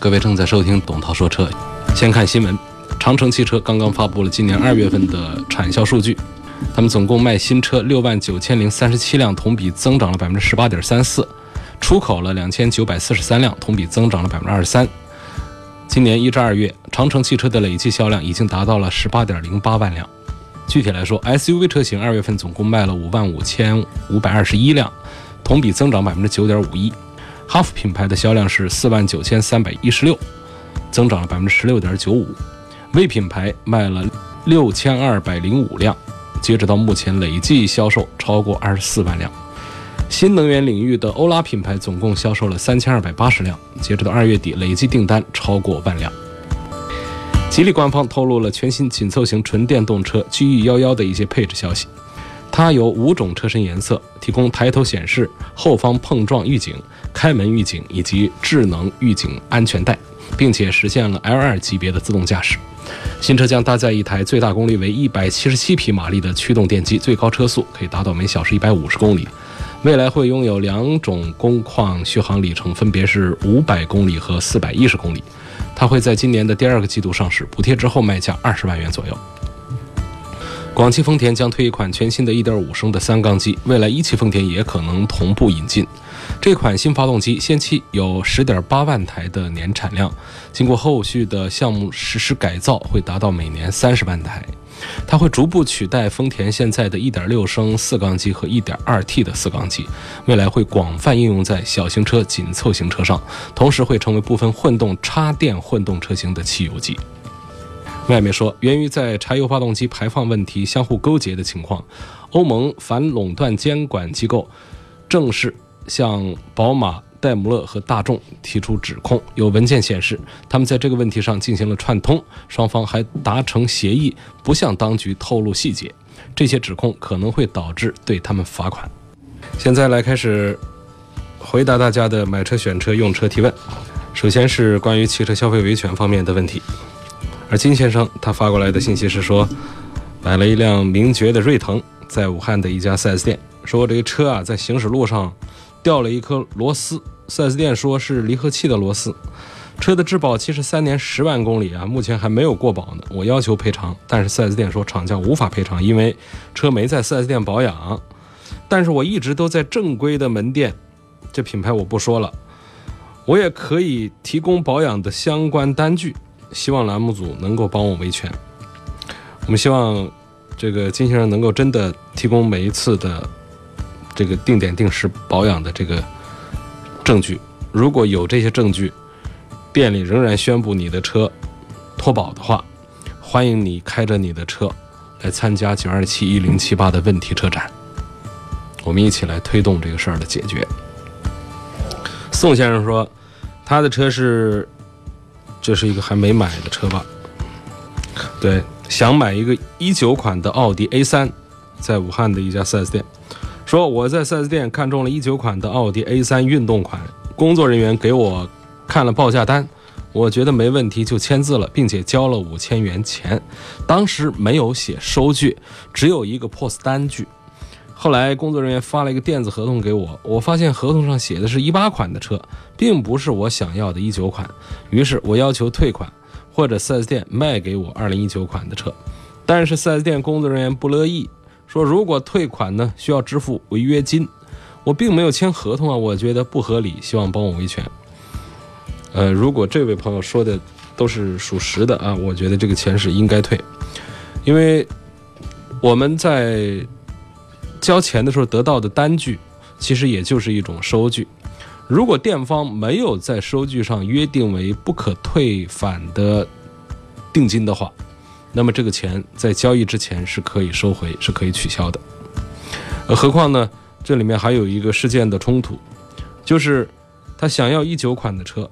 各位正在收听董涛说车，先看新闻。长城汽车刚刚发布了今年二月份的产销数据，他们总共卖新车六万九千零三十七辆，同比增长了百分之十八点三四；出口了两千九百四十三辆，同比增长了百分之二十三。今年一至二月，长城汽车的累计销量已经达到了十八点零八万辆。具体来说，SUV 车型二月份总共卖了五万五千五百二十一辆，同比增长百分之九点五一。哈弗品牌的销量是四万九千三百一十六，增长了百分之十六点九五。魏品牌卖了六千二百零五辆，截止到目前累计销售超过二十四万辆。新能源领域的欧拉品牌总共销售了三千二百八十辆，截止到二月底累计订单超过万辆。吉利官方透露了全新紧凑型纯电动车 GE11 的一些配置消息。它有五种车身颜色，提供抬头显示、后方碰撞预警、开门预警以及智能预警安全带，并且实现了 L2 级别的自动驾驶。新车将搭载一台最大功率为一百七十七匹马力的驱动电机，最高车速可以达到每小时一百五十公里。未来会拥有两种工况续航里程，分别是五百公里和四百一十公里。它会在今年的第二个季度上市，补贴之后卖价二十万元左右。广汽丰田将推一款全新的1.5升的三缸机，未来一汽丰田也可能同步引进。这款新发动机先期有10.8万台的年产量，经过后续的项目实施改造，会达到每年30万台。它会逐步取代丰田现在的1.6升四缸机和 1.2T 的四缸机，未来会广泛应用在小型车、紧凑型车上，同时会成为部分混动插电混动车型的汽油机。外媒说，源于在柴油发动机排放问题相互勾结的情况，欧盟反垄断监管机构正式向宝马、戴姆勒和大众提出指控。有文件显示，他们在这个问题上进行了串通，双方还达成协议，不向当局透露细节。这些指控可能会导致对他们罚款。现在来开始回答大家的买车、选车、用车提问。首先是关于汽车消费维权方面的问题。而金先生他发过来的信息是说，买了一辆名爵的锐腾，在武汉的一家 4S 店，说这个车啊在行驶路上掉了一颗螺丝，4S 店说是离合器的螺丝。车的质保期是三年十万公里啊，目前还没有过保呢。我要求赔偿，但是 4S 店说厂家无法赔偿，因为车没在 4S 店保养。但是我一直都在正规的门店，这品牌我不说了，我也可以提供保养的相关单据。希望栏目组能够帮我维权。我们希望这个金先生能够真的提供每一次的这个定点定时保养的这个证据。如果有这些证据，店里仍然宣布你的车脱保的话，欢迎你开着你的车来参加九二七一零七八的问题车展，我们一起来推动这个事儿的解决。宋先生说，他的车是。这是一个还没买的车吧？对，想买一个一九款的奥迪 A 三，在武汉的一家 4S 店，说我在 4S 店看中了一九款的奥迪 A 三运动款，工作人员给我看了报价单，我觉得没问题就签字了，并且交了五千元钱，当时没有写收据，只有一个 POS 单据。后来工作人员发了一个电子合同给我，我发现合同上写的是一八款的车，并不是我想要的一九款，于是我要求退款，或者 4S 店卖给我二零一九款的车，但是 4S 店工作人员不乐意，说如果退款呢需要支付违约金，我并没有签合同啊，我觉得不合理，希望帮我维权。呃，如果这位朋友说的都是属实的啊，我觉得这个钱是应该退，因为我们在。交钱的时候得到的单据，其实也就是一种收据。如果店方没有在收据上约定为不可退返的定金的话，那么这个钱在交易之前是可以收回，是可以取消的。何况呢，这里面还有一个事件的冲突，就是他想要一九款的车，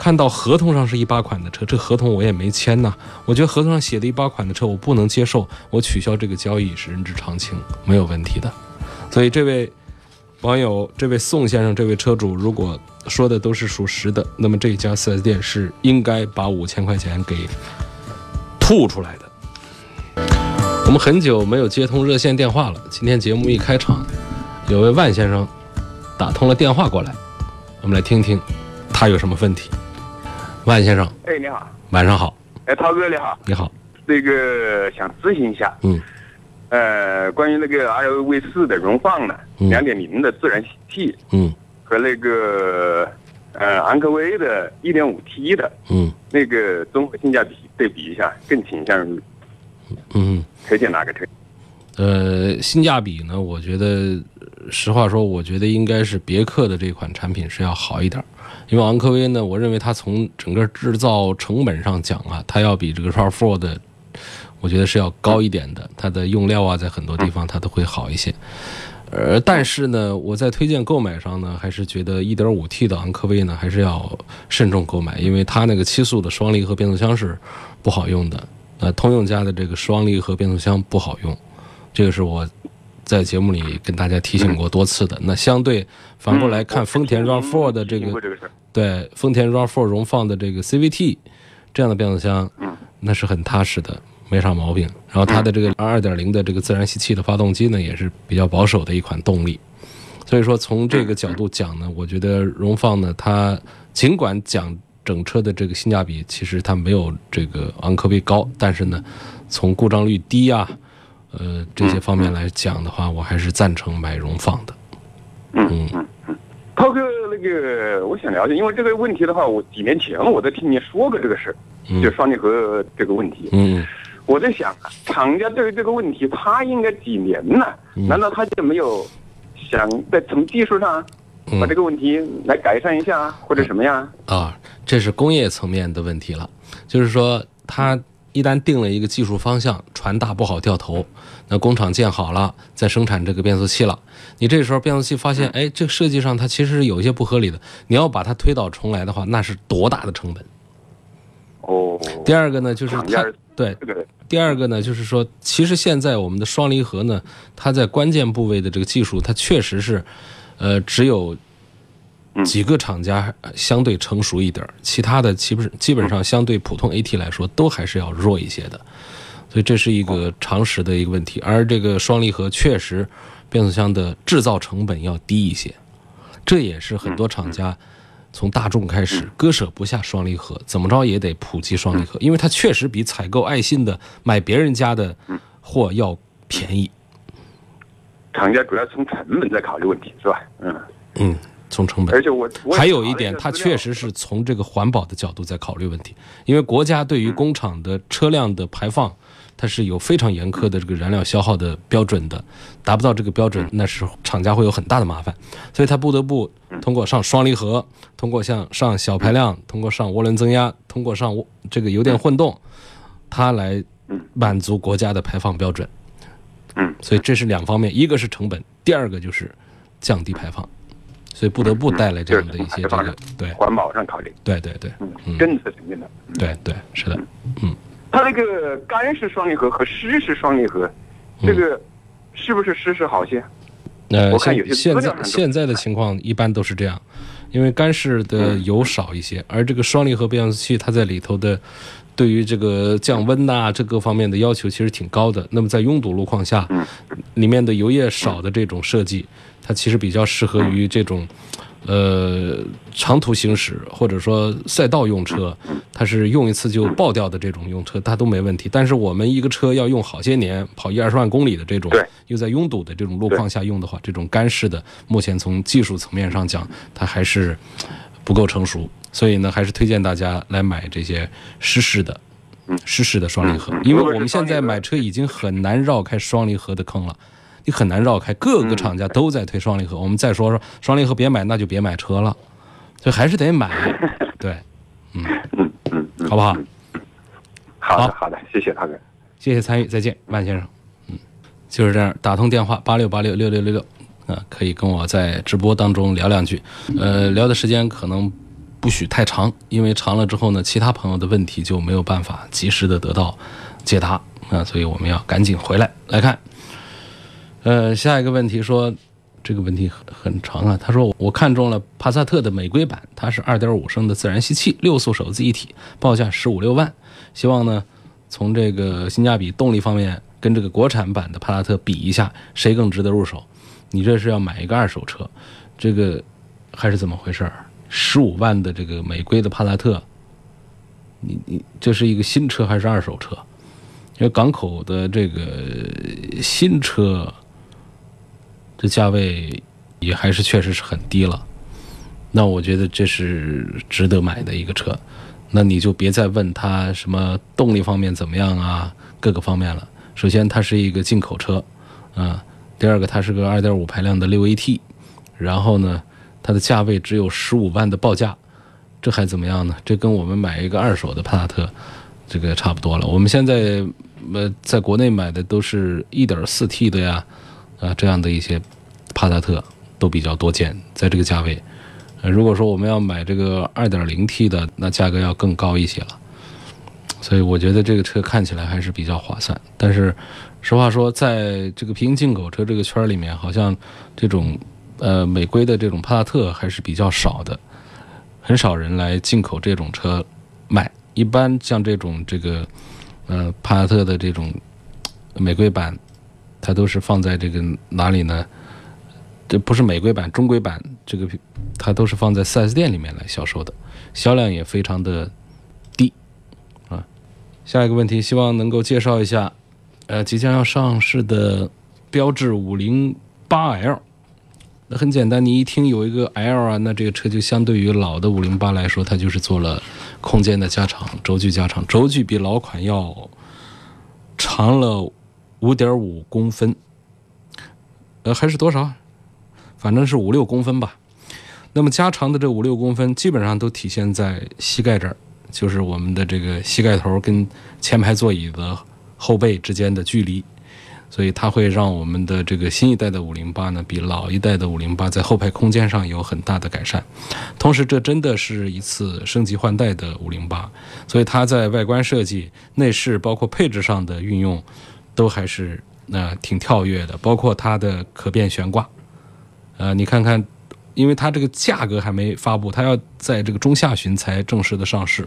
看到合同上是一八款的车，这合同我也没签呐。我觉得合同上写的一八款的车我不能接受，我取消这个交易是人之常情，没有问题的。所以这位网友，这位宋先生，这位车主，如果说的都是属实的，那么这家四 S 店是应该把五千块钱给吐出来的。我们很久没有接通热线电话了，今天节目一开场，有位万先生打通了电话过来，我们来听听他有什么问题。万先生，哎，你好，晚上好，哎，涛哥你好，你好，那个想咨询一下，嗯，呃，关于那个 LV 四的荣放呢，嗯。两点零的自然吸气嗯。和那个呃昂科威的一点五 T 的嗯。那个综合性价比对比一下，更倾向于嗯，推荐哪个车？呃，性价比呢，我觉得实话说，我觉得应该是别克的这款产品是要好一点，因为昂科威呢，我认为它从整个制造成本上讲啊，它要比这个 RAV4 的，我觉得是要高一点的，它的用料啊，在很多地方它都会好一些。呃，但是呢，我在推荐购买上呢，还是觉得 1.5T 的昂科威呢，还是要慎重购买，因为它那个七速的双离合变速箱是不好用的。呃，通用家的这个双离合变速箱不好用，这个是我在节目里跟大家提醒过多次的。那相对反过来看，丰田 RAV4 的这个这个对丰田 RAV4 荣放的这个 CVT 这样的变速箱，那是很踏实的，没啥毛病。然后它的这个2.0的这个自然吸气的发动机呢，也是比较保守的一款动力。所以说，从这个角度讲呢，我觉得荣放呢，它尽管讲整车的这个性价比，其实它没有这个昂科威高，但是呢，从故障率低啊，呃这些方面来讲的话，我还是赞成买荣放的。嗯嗯。嗯涛哥，那个我想了解，因为这个问题的话，我几年前我都听你说过这个事儿，嗯。就双离合这个问题。嗯我在想啊，厂家对于这个问题，他应该几年了？嗯。难道他就没有想在从技术上把这个问题来改善一下，啊或者什么呀？啊，这是工业层面的问题了，就是说它一旦定了一个技术方向，船大不好掉头，那工厂建好了，在生产这个变速器了，你这时候变速器发现，哎，这个设计上它其实是有一些不合理的，你要把它推倒重来的话，那是多大的成本？哦，第二个呢，就是它对。第二个呢，就是说，其实现在我们的双离合呢，它在关键部位的这个技术，它确实是，呃，只有几个厂家相对成熟一点儿，其他的基本基本上相对普通 AT 来说，都还是要弱一些的。所以这是一个常识的一个问题。而这个双离合确实变速箱的制造成本要低一些，这也是很多厂家从大众开始割舍不下双离合，怎么着也得普及双离合，因为它确实比采购爱信的买别人家的货要便宜。厂家主要从成本在考虑问题，是吧？嗯，嗯，从成本。而。且我我还有一点，它确实是从这个环保的角度在考虑问题，因为国家对于工厂的车辆的排放，它是有非常严苛的这个燃料消耗的标准的，达不到这个标准，那时候厂家会有很大的麻烦，所以它不得不通过上双离合，通过像上小排量，通过上涡轮增压，通过上这个油电混动，它来满足国家的排放标准。嗯，所以这是两方面，一个是成本，第二个就是降低排放，所以不得不带来这样的一些这个对环保上考虑，对对对，嗯政策层面的。对对是的，嗯它那个干式双离合和湿式双离合，嗯这个是不是湿式好些？呃现现在现在的情况一般都是这样，因为干式的油少一些，而这个双离合变速器它在里头的。对于这个降温呐、这各方面的要求其实挺高的。那么在拥堵路况下，里面的油液少的这种设计，它其实比较适合于这种，呃，长途行驶或者说赛道用车，它是用一次就爆掉的这种用车，它都没问题。但是我们一个车要用好些年，跑一二十万公里的这种，又在拥堵的这种路况下用的话，这种干式的，目前从技术层面上讲，它还是不够成熟。所以呢，还是推荐大家来买这些湿式的，湿式的双离合，因为我们现在买车已经很难绕开双离合的坑了。你很难绕开，各个厂家都在推双离合。我们再说说双离合别买，那就别买车了，所以还是得买。对，嗯嗯嗯，好不好？好好的，好的，谢谢涛哥。谢谢参与，再见，万先生。嗯，就是这样，打通电话八六八六六六六六，啊，可以跟我在直播当中聊两句。呃，聊的时间可能不许太长，因为长了之后呢，其他朋友的问题就没有办法及时的得到解答啊，所以我们要赶紧回来来看。呃，下一个问题说，这个问题很很长啊。他说我看中了帕萨特的美规版，它是2.5升的自然吸气，六速手自一体，报价十五六万，希望呢从这个性价比、动力方面跟这个国产版的帕萨特比一下，谁更值得入手？你这是要买一个二手车，这个还是怎么回事？十五万的这个美规的帕萨特，你你这是一个新车还是二手车？因为港口的这个新车，这价位也还是确实是很低了。那我觉得这是值得买的一个车。那你就别再问它什么动力方面怎么样啊，各个方面了。首先，它是一个进口车，啊，第二个，它是个二点五排量的六 AT，然后呢？它的价位只有十五万的报价，这还怎么样呢？这跟我们买一个二手的帕萨特，这个差不多了。我们现在呃在国内买的都是一点四 T 的呀，啊这样的一些帕萨特都比较多见，在这个价位。如果说我们要买这个二点零 T 的，那价格要更高一些了。所以我觉得这个车看起来还是比较划算。但是实话说，在这个平行进口车这个圈里面，好像这种。呃，美规的这种帕萨特还是比较少的，很少人来进口这种车卖。一般像这种这个呃帕萨特的这种美规版，它都是放在这个哪里呢？这不是美规版，中规版这个它都是放在 4S 店里面来销售的，销量也非常的低啊。下一个问题，希望能够介绍一下呃即将要上市的标致 508L。那很简单，你一听有一个 L 啊，那这个车就相对于老的五零八来说，它就是做了空间的加长，轴距加长，轴距比老款要长了五点五公分，呃，还是多少？反正是五六公分吧。那么加长的这五六公分，基本上都体现在膝盖这儿，就是我们的这个膝盖头跟前排座椅的后背之间的距离。所以它会让我们的这个新一代的五零八呢，比老一代的五零八在后排空间上有很大的改善。同时，这真的是一次升级换代的五零八，所以它在外观设计、内饰包括配置上的运用，都还是呃挺跳跃的。包括它的可变悬挂，呃，你看看，因为它这个价格还没发布，它要在这个中下旬才正式的上市。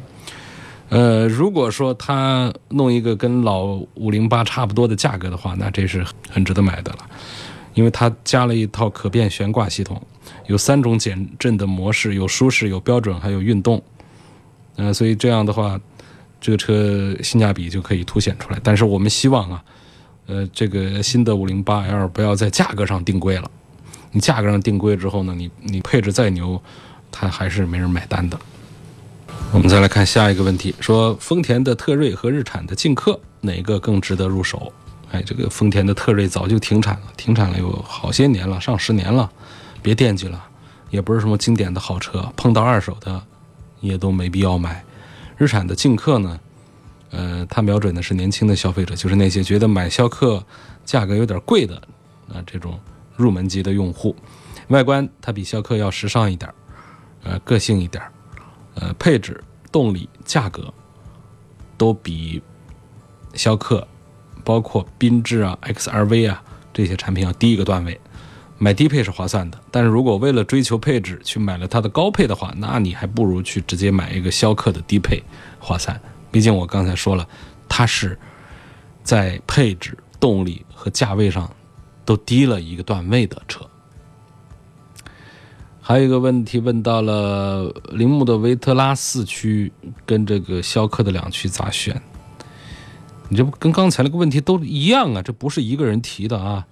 呃，如果说他弄一个跟老五零八差不多的价格的话，那这是很值得买的了，因为它加了一套可变悬挂系统，有三种减震的模式，有舒适、有标准，还有运动。呃，所以这样的话，这个车性价比就可以凸显出来。但是我们希望啊，呃，这个新的五零八 L 不要在价格上定规了。你价格上定规之后呢，你你配置再牛，它还是没人买单的。我们再来看下一个问题，说丰田的特锐和日产的劲客哪个更值得入手？哎，这个丰田的特锐早就停产了，停产了有好些年了，上十年了，别惦记了，也不是什么经典的好车，碰到二手的也都没必要买。日产的劲客呢，呃，它瞄准的是年轻的消费者，就是那些觉得买逍客价格有点贵的啊这种入门级的用户。外观它比逍客要时尚一点，呃，个性一点。呃，配置、动力、价格都比逍客，包括缤智啊、XRV 啊这些产品要低一个段位。买低配是划算的，但是如果为了追求配置去买了它的高配的话，那你还不如去直接买一个逍客的低配划算。毕竟我刚才说了，它是在配置、动力和价位上都低了一个段位的车。还有一个问题问到了铃木的维特拉四驱跟这个逍客的两驱咋选？你这不跟刚才那个问题都一样啊？这不是一个人提的啊。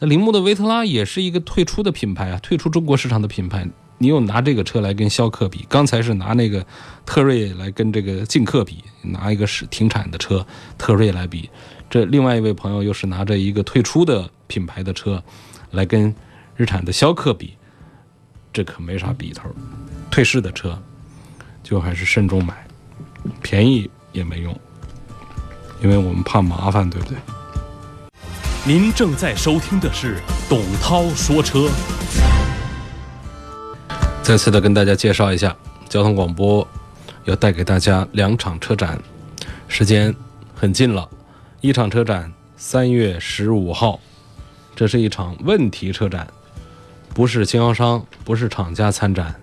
那铃木的维特拉也是一个退出的品牌啊，退出中国市场的品牌。你又拿这个车来跟逍客比，刚才是拿那个特锐来跟这个劲客比，拿一个是停产的车特锐来比。这另外一位朋友又是拿着一个退出的品牌的车来跟日产的逍客比。这可没啥比头，退市的车就还是慎重买，便宜也没用，因为我们怕麻烦，对不对？您正在收听的是董涛说车。再次的跟大家介绍一下，交通广播要带给大家两场车展，时间很近了。一场车展三月十五号，这是一场问题车展，不是经销商，不是厂家参展，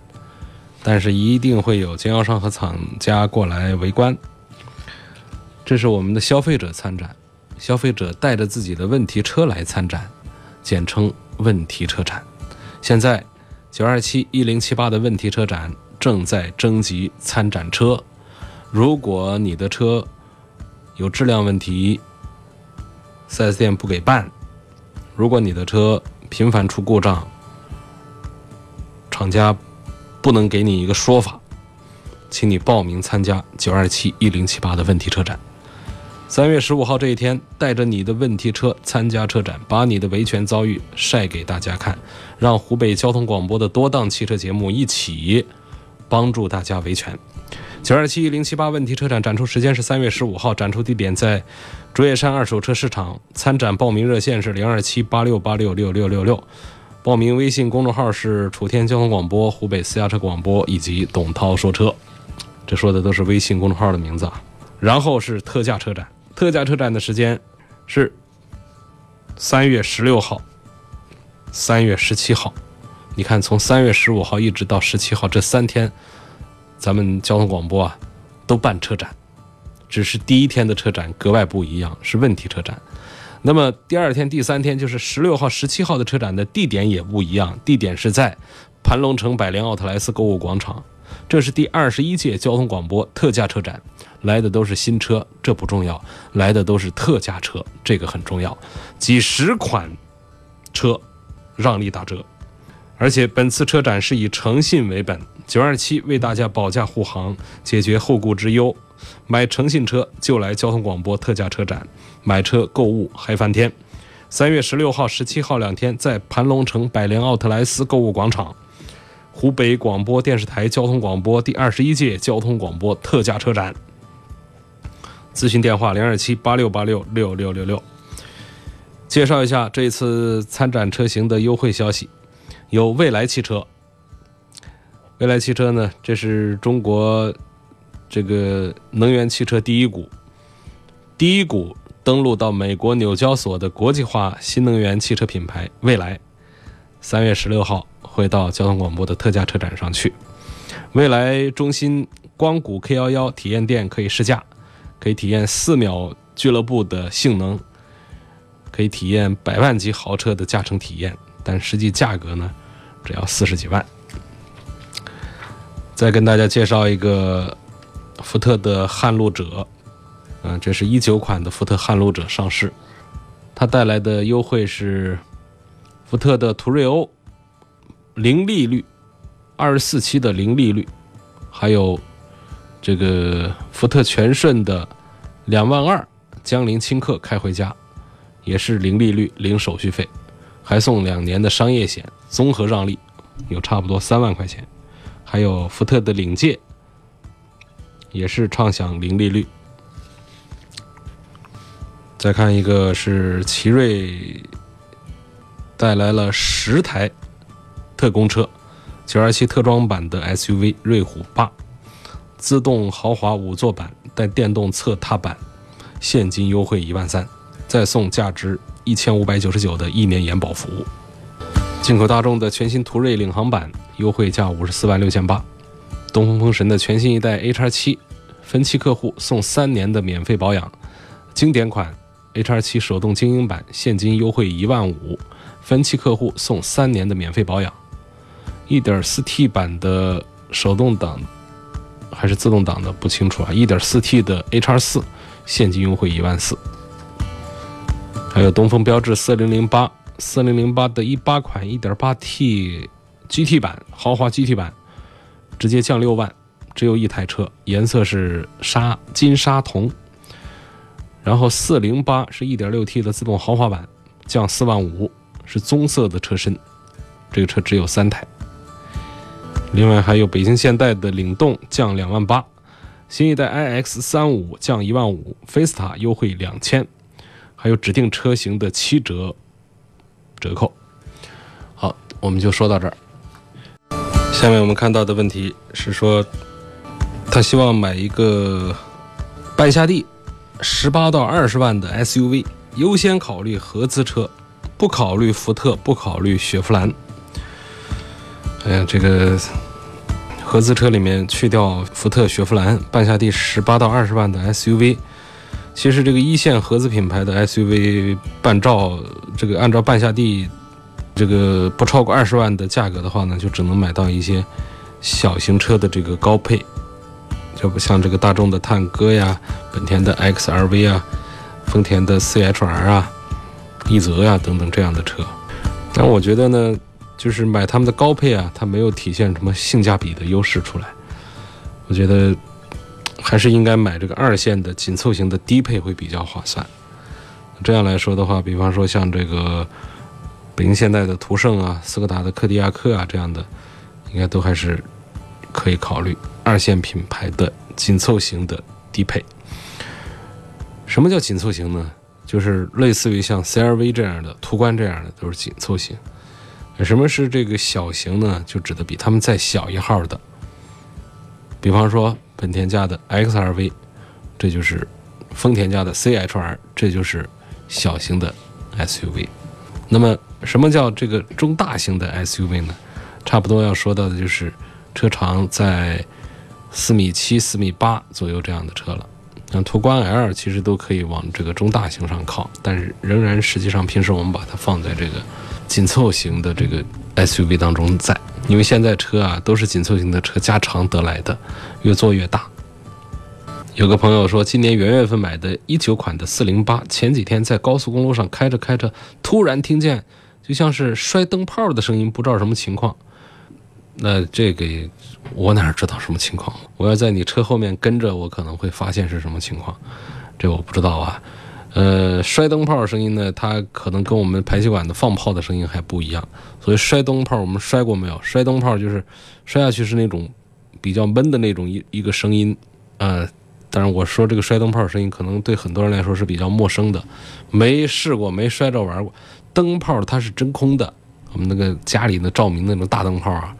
但是一定会有经销商和厂家过来围观。这是我们的消费者参展，消费者带着自己的问题车来参展，简称问题车展。现在九二七一零七八的问题车展正在征集参展车，如果你的车有质量问题，4S 店不给办；如果你的车频繁出故障，厂家不能给你一个说法，请你报名参加九二七一零七八的问题车展。三月十五号这一天，带着你的问题车参加车展，把你的维权遭遇晒给大家看，让湖北交通广播的多档汽车节目一起帮助大家维权。九二七一零七八问题车展展出时间是三月十五号，展出地点在竹叶山二手车市场。参展报名热线是零二七八六八六六六六六，报名微信公众号是楚天交通广播、湖北私家车广播以及董涛说车。这说的都是微信公众号的名字啊。然后是特价车展。特价车展的时间是三月十六号、三月十七号。你看，从三月十五号一直到十七号这三天，咱们交通广播啊都办车展，只是第一天的车展格外不一样，是问题车展。那么第二天、第三天就是十六号、十七号的车展的地点也不一样，地点是在盘龙城百联奥特莱斯购物广场。这是第二十一届交通广播特价车展。来的都是新车，这不重要；来的都是特价车，这个很重要。几十款车让利打折，而且本次车展是以诚信为本，九二七为大家保驾护航，解决后顾之忧。买诚信车就来交通广播特价车展，买车购物嗨翻天。三月十六号、十七号两天，在盘龙城百联奥特莱斯购物广场，湖北广播电视台交通广播第二十一届交通广播特价车展。咨询电话零二七八六八六六六六六。介绍一下这次参展车型的优惠消息，有蔚来汽车。蔚来汽车呢，这是中国这个能源汽车第一股，第一股登陆到美国纽交所的国际化新能源汽车品牌蔚来，三月十六号会到交通广播的特价车展上去。蔚来中心光谷 K 幺幺体验店可以试驾。可以体验四秒俱乐部的性能，可以体验百万级豪车的驾乘体验，但实际价格呢，只要四十几万。再跟大家介绍一个福特的撼路者，嗯，这是一九款的福特撼路者上市，它带来的优惠是福特的途锐欧零利率，二十四期的零利率，还有。这个福特全顺的两万二江铃轻客开回家，也是零利率、零手续费，还送两年的商业险，综合让利有差不多三万块钱。还有福特的领界，也是畅享零利率。再看一个是奇瑞带来了十台特供车，九二七特装版的 SUV 瑞虎八。自动豪华五座版带电动侧踏板，现金优惠一万三，再送价值一千五百九十九的一年延保服务。进口大众的全新途锐领航版优惠价五十四万六千八。东风风神的全新一代 H2 分期客户送三年的免费保养。经典款 H2 手动精英版现金优惠一万五，分期客户送三年的免费保养。1.4T 版的手动挡。还是自动挡的不清楚啊。1.4T 的 HR4 现金优惠一万四，还有东风标致4008 4008的一八款 1.8T GT 版豪华 GT 版，直接降六万，只有一台车，颜色是沙金沙铜。然后408是 1.6T 的自动豪华版，降四万五，是棕色的车身，这个车只有三台。另外还有北京现代的领动降两万八，新一代 iX 三五降一万五，菲斯塔优惠两千，还有指定车型的七折折扣。好，我们就说到这儿。下面我们看到的问题是说，他希望买一个半夏地，十八到二十万的 SUV，优先考虑合资车，不考虑福特，不考虑雪佛兰。哎呀，这个合资车里面去掉福特、雪佛兰，半夏地十八到二十万的 SUV，其实这个一线合资品牌的 SUV，半照这个按照半夏地。这个不超过二十万的价格的话呢，就只能买到一些小型车的这个高配，就不像这个大众的探歌呀、本田的 XRV 啊、丰田的 CHR 啊、奕泽呀等等这样的车。但我觉得呢，就是买他们的高配啊，它没有体现什么性价比的优势出来。我觉得还是应该买这个二线的紧凑型的低配会比较划算。这样来说的话，比方说像这个。北京现代的途胜啊，斯柯达的柯迪亚克啊，这样的应该都还是可以考虑二线品牌的紧凑型的低配。什么叫紧凑型呢？就是类似于像 CRV 这样的、途观这样的都是紧凑型。什么是这个小型呢？就指的比他们再小一号的，比方说本田家的 XRV，这就是丰田家的 CHR，这就是小型的 SUV。那么。什么叫这个中大型的 SUV 呢？差不多要说到的就是车长在四米七、四米八左右这样的车了。像途观 L 其实都可以往这个中大型上靠，但是仍然实际上平时我们把它放在这个紧凑型的这个 SUV 当中在，因为现在车啊都是紧凑型的车加长得来的，越做越大。有个朋友说，今年元月份买的一九款的四零八，前几天在高速公路上开着开着，突然听见。就像是摔灯泡的声音，不知道什么情况。那这个我哪知道什么情况？我要在你车后面跟着，我可能会发现是什么情况。这我不知道啊。呃，摔灯泡声音呢，它可能跟我们排气管的放炮的声音还不一样。所以摔灯泡，我们摔过没有？摔灯泡就是摔下去是那种比较闷的那种一一个声音。呃，当然我说这个摔灯泡声音，可能对很多人来说是比较陌生的，没试过，没摔着玩过。灯泡它是真空的，我们那个家里的照明那种大灯泡啊，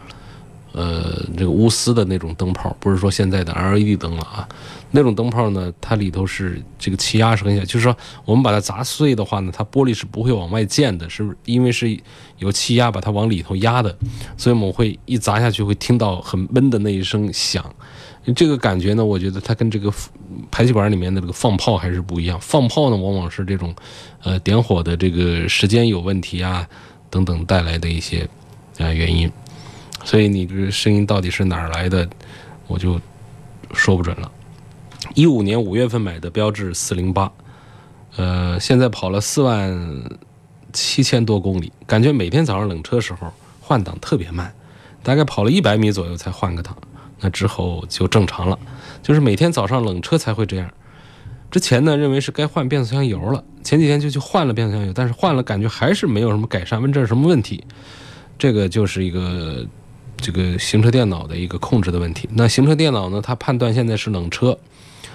呃，这个钨丝的那种灯泡，不是说现在的 LED 灯了啊。那种灯泡呢，它里头是这个气压是很小，就是说我们把它砸碎的话呢，它玻璃是不会往外溅的，是因为是有气压把它往里头压的，所以我们会一砸下去会听到很闷的那一声响。这个感觉呢，我觉得它跟这个排气管里面的这个放炮还是不一样。放炮呢，往往是这种，呃，点火的这个时间有问题啊，等等带来的一些啊原因。所以你这个声音到底是哪儿来的，我就说不准了。一五年五月份买的标致四零八，呃，现在跑了四万七千多公里，感觉每天早上冷车时候换挡特别慢，大概跑了一百米左右才换个挡。那之后就正常了，就是每天早上冷车才会这样。之前呢，认为是该换变速箱油了，前几天就去换了变速箱油，但是换了感觉还是没有什么改善。问这是什么问题？这个就是一个这个行车电脑的一个控制的问题。那行车电脑呢，它判断现在是冷车，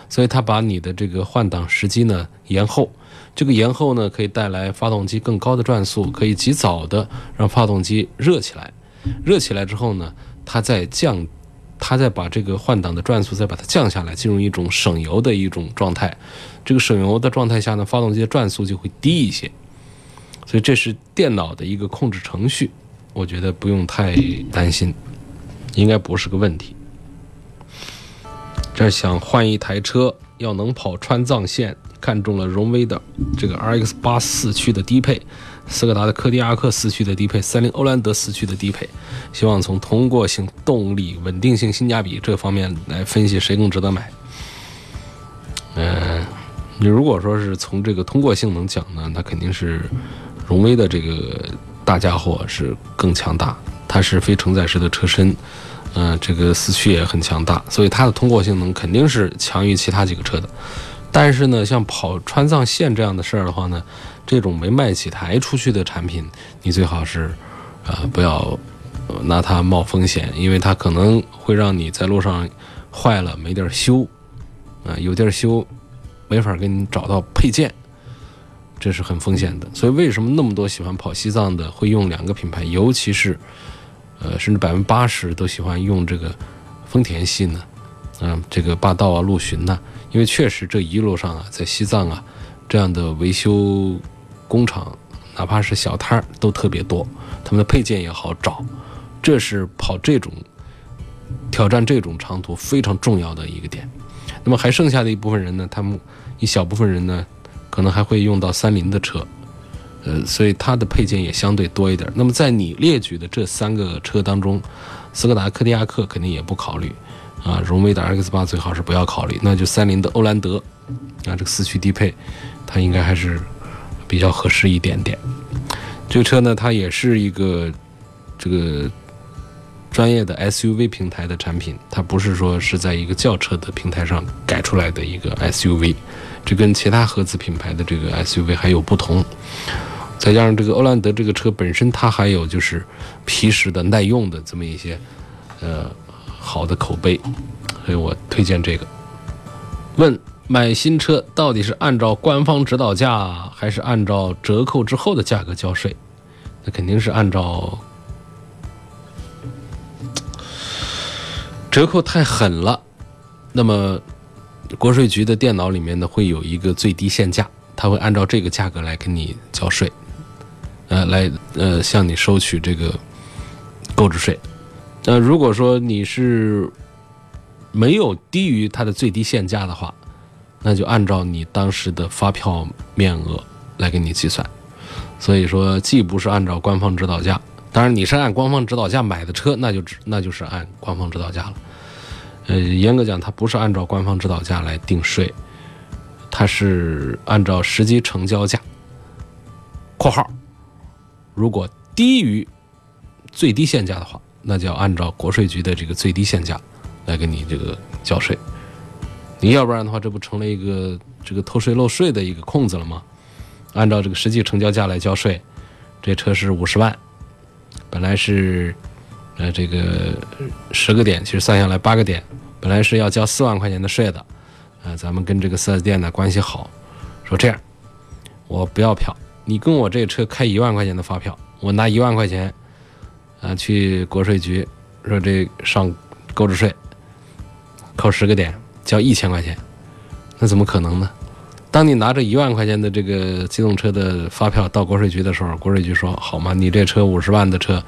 所以它把你的这个换挡时机呢延后。这个延后呢，可以带来发动机更高的转速，可以及早的让发动机热起来。热起来之后呢，它再降。它再把这个换挡的转速再把它降下来，进入一种省油的一种状态。这个省油的状态下呢，发动机的转速就会低一些。所以这是电脑的一个控制程序，我觉得不用太担心，应该不是个问题。这想换一台车，要能跑川藏线，看中了荣威的这个 RX 八四驱的低配。斯柯达的柯迪亚克四驱的低配，三菱欧蓝德四驱的低配，希望从通过性、动力、稳定性、性价比这方面来分析谁更值得买。嗯，你如果说是从这个通过性能讲呢，那肯定是荣威的这个大家伙是更强大，它是非承载式的车身，嗯，这个四驱也很强大，所以它的通过性能肯定是强于其他几个车的。但是呢，像跑川藏线这样的事儿的话呢？这种没卖几台出去的产品，你最好是，呃，不要拿它冒风险，因为它可能会让你在路上坏了没地儿修，啊，有地儿修，没法给你找到配件，这是很风险的。所以为什么那么多喜欢跑西藏的会用两个品牌，尤其是呃，甚至百分之八十都喜欢用这个丰田系呢，嗯，这个霸道啊、陆巡呐，因为确实这一路上啊，在西藏啊，这样的维修工厂，哪怕是小摊儿都特别多，他们的配件也好找，这是跑这种挑战这种长途非常重要的一个点。那么还剩下的一部分人呢，他们一小部分人呢，可能还会用到三菱的车。呃，所以它的配件也相对多一点。那么在你列举的这三个车当中，斯柯达柯迪亚克肯定也不考虑，啊，荣威的 X 八最好是不要考虑，那就三菱的欧蓝德，啊，这个四驱低配，它应该还是比较合适一点点。这个车呢，它也是一个这个专业的 SUV 平台的产品，它不是说是在一个轿车的平台上改出来的一个 SUV，这跟其他合资品牌的这个 SUV 还有不同。再加上这个欧蓝德这个车本身，它还有就是皮实的、耐用的这么一些呃好的口碑，所以我推荐这个。问买新车到底是按照官方指导价，还是按照折扣之后的价格交税？那肯定是按照折扣太狠了。那么国税局的电脑里面呢，会有一个最低限价，它会按照这个价格来给你交税。呃，来呃，向你收取这个购置税。那如果说你是没有低于它的最低限价的话，那就按照你当时的发票面额来给你计算。所以说，既不是按照官方指导价，当然你是按官方指导价买的车，那就那就是按官方指导价了。呃，严格讲，它不是按照官方指导价来定税，它是按照实际成交价（括号）。如果低于最低限价的话，那就要按照国税局的这个最低限价来给你这个交税。你要不然的话，这不成了一个这个偷税漏税的一个空子了吗？按照这个实际成交价来交税，这车是五十万，本来是呃这个十个点，其实算下来八个点，本来是要交四万块钱的税的。呃，咱们跟这个四 S 店的关系好，说这样，我不要票。你跟我这车开一万块钱的发票，我拿一万块钱，啊，去国税局说这上购置税，扣十个点，交一千块钱，那怎么可能呢？当你拿着一万块钱的这个机动车的发票到国税局的时候，国税局说好吗？你这车五十万的车，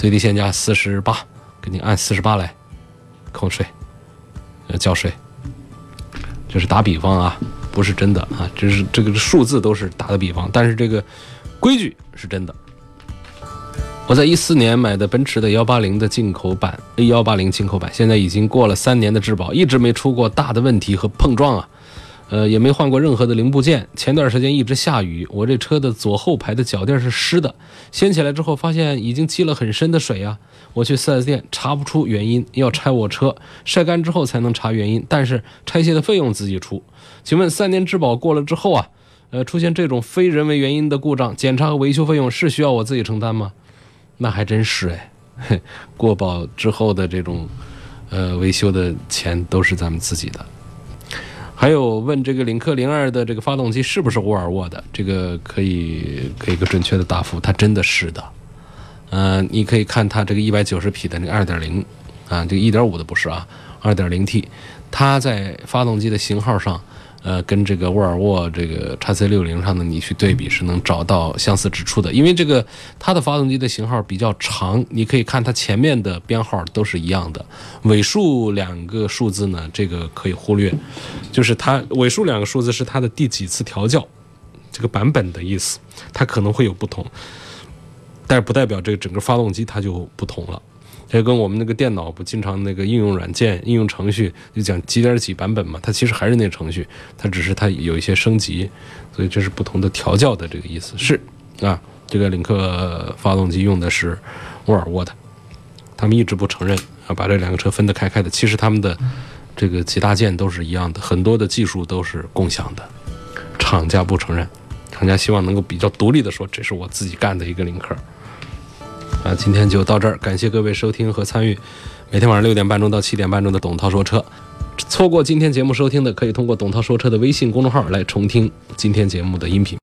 最低限价四十八，给你按四十八来扣税，呃，交税，这是打比方啊。不是真的啊，这是这个数字都是打的比方，但是这个规矩是真的。我在一四年买的奔驰的幺八零的进口版 A 幺八零进口版，现在已经过了三年的质保，一直没出过大的问题和碰撞啊，呃，也没换过任何的零部件。前段时间一直下雨，我这车的左后排的脚垫是湿的，掀起来之后发现已经积了很深的水啊。我去 4S 店查不出原因，要拆我车晒干之后才能查原因，但是拆卸的费用自己出。请问三年质保过了之后啊，呃，出现这种非人为原因的故障，检查和维修费用是需要我自己承担吗？那还真是哎，过保之后的这种，呃，维修的钱都是咱们自己的。还有问这个领克零二的这个发动机是不是沃尔沃的？这个可以给一个准确的答复，它真的是的。嗯，你可以看它这个一百九十匹的那个二点零，啊，这个一点五的不是啊，二点零 T，它在发动机的型号上。呃，跟这个沃尔沃这个叉 C 六零上的你去对比，是能找到相似之处的。因为这个它的发动机的型号比较长，你可以看它前面的编号都是一样的，尾数两个数字呢，这个可以忽略，就是它尾数两个数字是它的第几次调教，这个版本的意思，它可能会有不同，但是不代表这个整个发动机它就不同了。这跟我们那个电脑不经常那个应用软件、应用程序就讲几点几版本嘛？它其实还是那程序，它只是它有一些升级，所以这是不同的调教的这个意思。是啊，这个领克发动机用的是沃尔沃的，他们一直不承认啊，把这两个车分得开开的。其实他们的这个几大件都是一样的，很多的技术都是共享的，厂家不承认，厂家希望能够比较独立的说，这是我自己干的一个领克。啊，今天就到这儿，感谢各位收听和参与。每天晚上六点半钟到七点半钟的董涛说车，错过今天节目收听的，可以通过董涛说车的微信公众号来重听今天节目的音频。